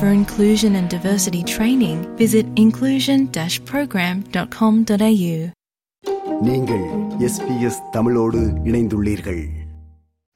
For inclusion and diversity training, visit inclusion-program.com.au. நீங்கள் SBS தமிழோடு இணைந்துள்ளீர்கள்.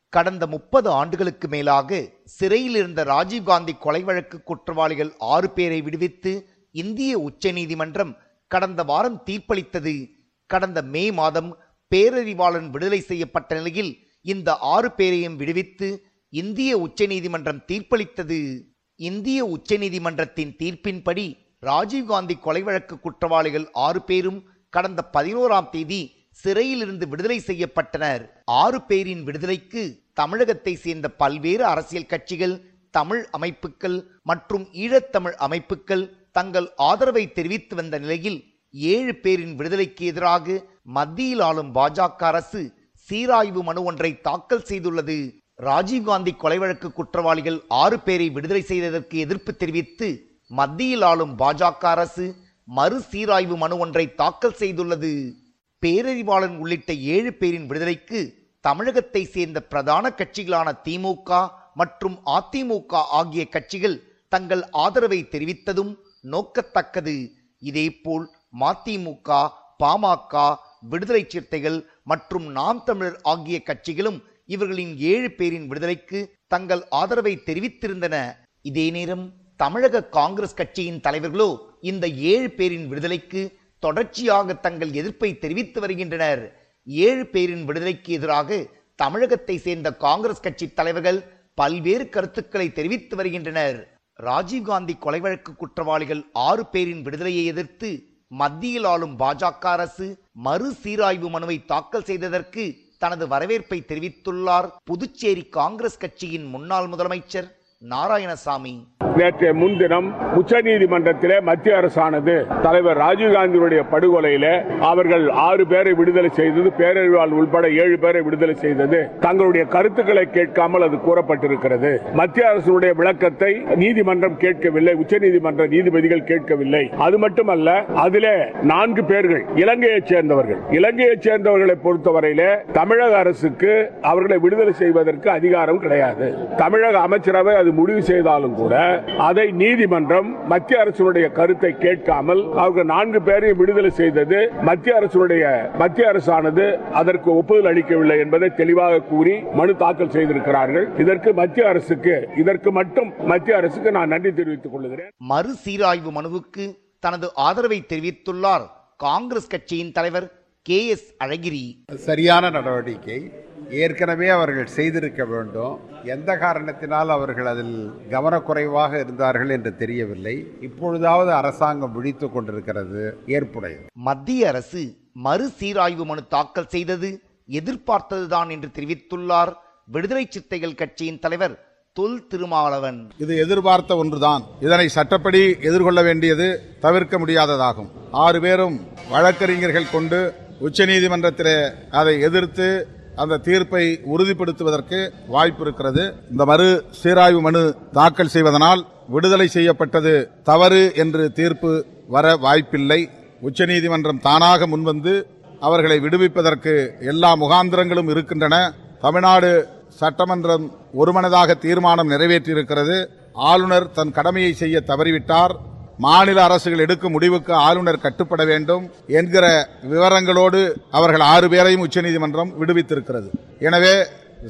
கடந்த முப்பது ஆண்டுகளுக்கு மேலாக சிறையில் இருந்த ராஜீவ்காந்தி கொலை வழக்கு குற்றவாளிகள் ஆறு பேரை விடுவித்து இந்திய உச்சநீதிமன்றம் கடந்த வாரம் தீர்ப்பளித்தது. கடந்த மே மாதம் பேரறிவாளன் விடுதலை செய்யப்பட்ட நிலையில் இந்த ஆறு பேரையும் விடுவித்து இந்திய உச்சநீதிமன்றம் தீர்ப்பளித்தது. இந்திய உச்சநீதிமன்றத்தின் தீர்ப்பின்படி ராஜீவ்காந்தி கொலை வழக்கு குற்றவாளிகள் ஆறு பேரும் கடந்த பதினோராம் தேதி சிறையிலிருந்து விடுதலை செய்யப்பட்டனர். ஆறு பேரின் விடுதலைக்கு தமிழகத்தை சேர்ந்த பல்வேறு அரசியல் கட்சிகள் தமிழ் அமைப்புகள் மற்றும் ஈழத்தமிழ் அமைப்புகள் தங்கள் ஆதரவை தெரிவித்து வந்த நிலையில் ஏழு பேரின் விடுதலைக்கு எதிராக மத்தியில் ஆளும் பாஜக அரசு சீராய்வு மனு ஒன்றை தாக்கல் செய்துள்ளது. ராஜீவ்காந்தி கொலை வழக்கு குற்றவாளிகள் ஆறு பேரை விடுதலை செய்ததற்கு எதிர்ப்பு தெரிவித்து மத்தியில் ஆளும் பாஜக அரசு மறு சீராய்வு மனு ஒன்றை தாக்கல் செய்துள்ளது. பேரறிவாளன் உள்ளிட்ட ஏழு பேரின் விடுதலைக்கு தமிழகத்தை சேர்ந்த பிரதான கட்சிகளான திமுக மற்றும் அதிமுக ஆகிய கட்சிகள் தங்கள் ஆதரவை தெரிவித்ததும் நோக்கத்தக்கது. இதேபோல் மதிமுக பாமக விடுதலை சிறுத்தைகள் மற்றும் நாம் தமிழர் ஆகிய கட்சிகளும் இவர்களின் ஏழு பேரின் விடுதலைக்கு தங்கள் ஆதரவை தெரிவித்திருந்தன. இதே நேரம் தமிழக காங்கிரஸ் கட்சியின் தலைவர்களோ இந்த ஏழு பேரின் விடுதலைக்கு தொடர்ச்சியாக தங்கள் எதிர்ப்பை தெரிவித்து வருகின்றனர். ஏழு பேரின் விடுதலைக்கு எதிராக தமிழகத்தை சேர்ந்த காங்கிரஸ் கட்சி தலைவர்கள் பல்வேறு கருத்துக்களை தெரிவித்து வருகின்றனர். ராஜீவ்காந்தி கொலை வழக்கு குற்றவாளிகள் ஆறு பேரின் விடுதலையை எதிர்த்து மத்தியில் ஆளும் பாஜக அரசு மறு சீராய்வு மனுவை தாக்கல் செய்ததற்கு தனது வரவேற்பை தெரிவித்துள்ளார். புதுச்சேரி காங்கிரஸ் கட்சியின் முன்னாள் முதலமைச்சர் நாராயணசாமி. நேற்றைய முன்தினம் உச்சநீதிமன்றத்திலே மத்திய அரசானது தலைவர் ராஜீவ்காந்தியுடைய படுகொலையில அவர்கள் ஆறு பேரை விடுதலை செய்தது பேரறிவாள் உள்பட ஏழு பேரை விடுதலை செய்தது. தங்களுடைய கருத்துக்களை கேட்காமல் அது கூறப்பட்டிருக்கிறது. மத்திய அரசுடைய விளக்கத்தை நீதிமன்றம் கேட்கவில்லை உச்சநீதிமன்ற நீதிபதிகள் கேட்கவில்லை. அது மட்டுமல்ல அதிலே நான்கு பேர்கள் இலங்கையைச் சேர்ந்தவர்கள். இலங்கையைச் சேர்ந்தவர்களை பொறுத்தவரையில தமிழக அரசுக்கு அவர்களை விடுதலை செய்வதற்கு அதிகாரம் கிடையாது. தமிழக அமைச்சரவை அது முடிவு செய்தாலும் கூட அதை நீதிமன்றம் மத்திய அரசுடைய கருத்தை கேட்காமல் அவர்கள் நான்கு பேரையும் விடுதலை செய்தது மத்திய அரசுடைய மத்திய அரசானது அதற்கு ஒப்புதல் அளிக்கவில்லை என்பதை தெளிவாக கூறி மனு தாக்கல் செய்திருக்கிறார்கள். இதற்கு மத்திய அரசுக்கு இதற்கு மட்டும் மத்திய அரசுக்கு நான் நன்றி தெரிவித்துக் கொள்கிறேன். மறு சீராய்வு மனுவுக்கு தனது ஆதரவை தெரிவித்துள்ளார் காங்கிரஸ் கட்சியின் தலைவர் கே எஸ் அழகிரி. சரியான நடவடிக்கை ஏற்கனவே அவர்கள் செய்திருக்க வேண்டும். எந்த காரணத்தினால் அவர்கள் அதில் கவனக்குறைவாக இருந்தார்கள் என்று தெரியவில்லை. இப்பொழுதாவது அரசாங்கம் விழித்துக் கொண்டிருக்கிறது ஏற்புடையது. மத்திய அரசு மறு சீராய்வு மனு தாக்கல் செய்தது எதிர்பார்த்ததுதான் என்று தெரிவித்துள்ளார் விடுதலை சிறுத்தைகள் கட்சியின் தலைவர் தொல் திருமாவளவன். இது எதிர்பார்த்த ஒன்றுதான். இதனை சட்டப்படி எதிர்கொள்ள வேண்டியது தவிர்க்க முடியாததாகும். ஆறு பேரும் வழக்கறிஞர்கள் கொண்டு உச்சநீதிமன்றத்திலே அதை எதிர்த்து அந்த தீர்ப்பை உறுதிப்படுத்துவதற்கு வாய்ப்பு இருக்கிறது. இந்த மறு சீராய்வு மனு தாக்கல் செய்வதனால் விடுதலை செய்யப்பட்டது தவறு என்று தீர்ப்பு வர வாய்ப்பில்லை. உச்சநீதிமன்றம் தானாக முன்வந்து அவர்களை விடுவிப்பதற்கு எல்லா முகாந்திரங்களும் இருக்கின்றன. தமிழ்நாடு சட்டமன்றம் ஒருமனதாக தீர்மானம் நிறைவேற்றியிருக்கிறது. ஆளுநர் தன் கடமையை செய்ய தவறிவிட்டார். மாநில அரசுகள் எடுக்கும் முடிவுக்கு ஆளுநர் கட்டுப்பட வேண்டும் என்கிற விவரங்களோடு அவர்கள் ஆறு பேரையும் உச்சநீதிமன்றம் விடுவித்திருக்கிறது. எனவே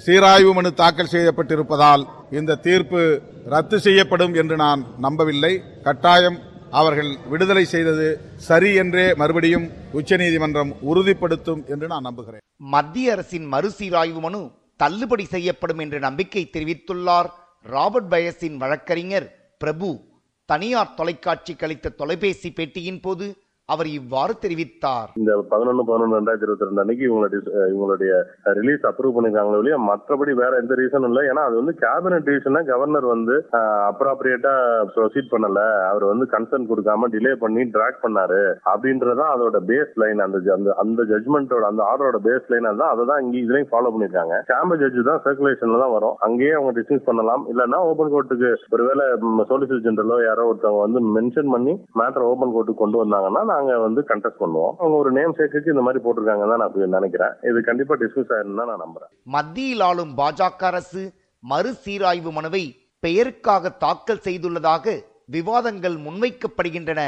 சீராய்வு மனு தாக்கல் செய்யப்பட்டிருப்பதால் இந்த தீர்ப்பு ரத்து செய்யப்படும் என்று நான் நம்பவில்லை. கட்டாயம் அவர்கள் விடுதலை செய்தது சரி என்றே மறுபடியும் உச்சநீதிமன்றம் உறுதிப்படுத்தும் என்று நான் நம்புகிறேன். மத்திய அரசின் மறுசீராய்வு மனு தள்ளுபடி செய்யப்படும் என்று நம்பிக்கை தெரிவித்துள்ளார் ராபர்ட் பயஸின் வழக்கறிஞர் பிரபு தனியார் தொலைக்காட்சி கழித்த தொலைபேசி பேட்டியின் போது அவர் இவ்வாறு தெரிவித்தார். இந்த பதினொன்னு பதினொன்று ரெண்டாயிரத்தி இருபத்தி ரெண்டு அன்னைக்கு இவங்களுடைய இவங்களுடைய ரிலீஸ் அப்ரூவ் பண்ணிருக்காங்களே ஒழிய மற்றபடி வேற எந்த ரீசனும் இல்லை. ஏன்னா அது வந்து கேபினட் டிசிஷனை கவர்னர் வந்து அப்ராப்ரியேட்டா ப்ரொசீட் பண்ணல. அவர் வந்து கன்சர்ன் கொடுக்காம டிலே பண்ணி டிராக் பண்ணாரு. அப்படின்றதான் அதோட பேஸ் லைன் அந்த அந்த அந்த ஜட்மெண்டோட அந்த ஆர்டரோட பேஸ் லைன் தான் அதை தான். இங்கே இதுலயும் ஃபாலோ பண்ணிருக்காங்க சாம்பர் ஜட்ஜ் தான் சர்க்குலேஷன்ல தான் வரும். அங்கேயே அவங்க டிஸ்மிஸ் பண்ணலாம். இல்லைன்னா ஓபன் கோர்ட்டுக்கு ஒருவேளை சொலிசிட்டர் ஜெனரலோ யாரோ ஒருத்தவங்க வந்து மென்ஷன் பண்ணி மேட்டர் ஓபன் கோர்ட்டுக்கு கொண்டு வந்தாங்கன்னா நாங்க வந்து கண்டெஸ்ட் பண்ணுவோம். அவங்க ஒரு நேம் சேர்க்கு இந்த மாதிரி போட்டிருக்காங்க தான் நான் நினைக்கிறேன். இது கண்டிப்பா டிஸ்மிஸ் ஆயிருந்தா நான் நம்புறேன். மத்தியில் ஆளும் பாஜக அரசு மறுசீராய்வு மனுவை பெயருக்காக தாக்கல் செய்துள்ளதாக விவாதங்கள் முன்வைக்கப்படுகின்றன.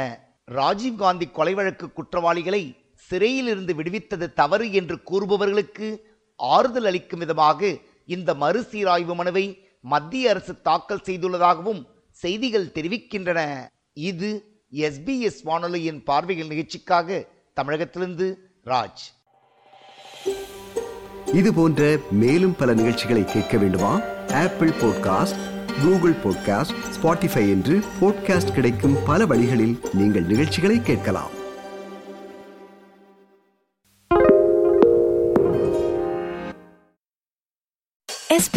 ராஜீவ்காந்தி கொலை வழக்கு குற்றவாளிகளை சிறையிலிருந்து விடுவித்தது தவறு என்று கூறுபவர்களுக்கு ஆறுதல் அளிக்கும் விதமாக இந்த மறுசீராய்வு மனுவை மத்திய அரசு தாக்கல் செய்துள்ளதாகவும் செய்திகள் தெரிவிக்கின்றன. இது எஸ்பிஎஸ் வானொலியின் பார்வைகள் நிகழ்ச்சிக்காக தமிழகத்திலிருந்து ராஜ். இது போன்ற மேலும் பல நிகழ்ச்சிகளை கேட்க வேண்டுமா? Apple podcast Google podcast Spotify என்று பாட்காஸ்ட் கிடைக்கும் பல வழிகளில் நீங்கள் நிகழ்ச்சிகளை கேட்கலாம்.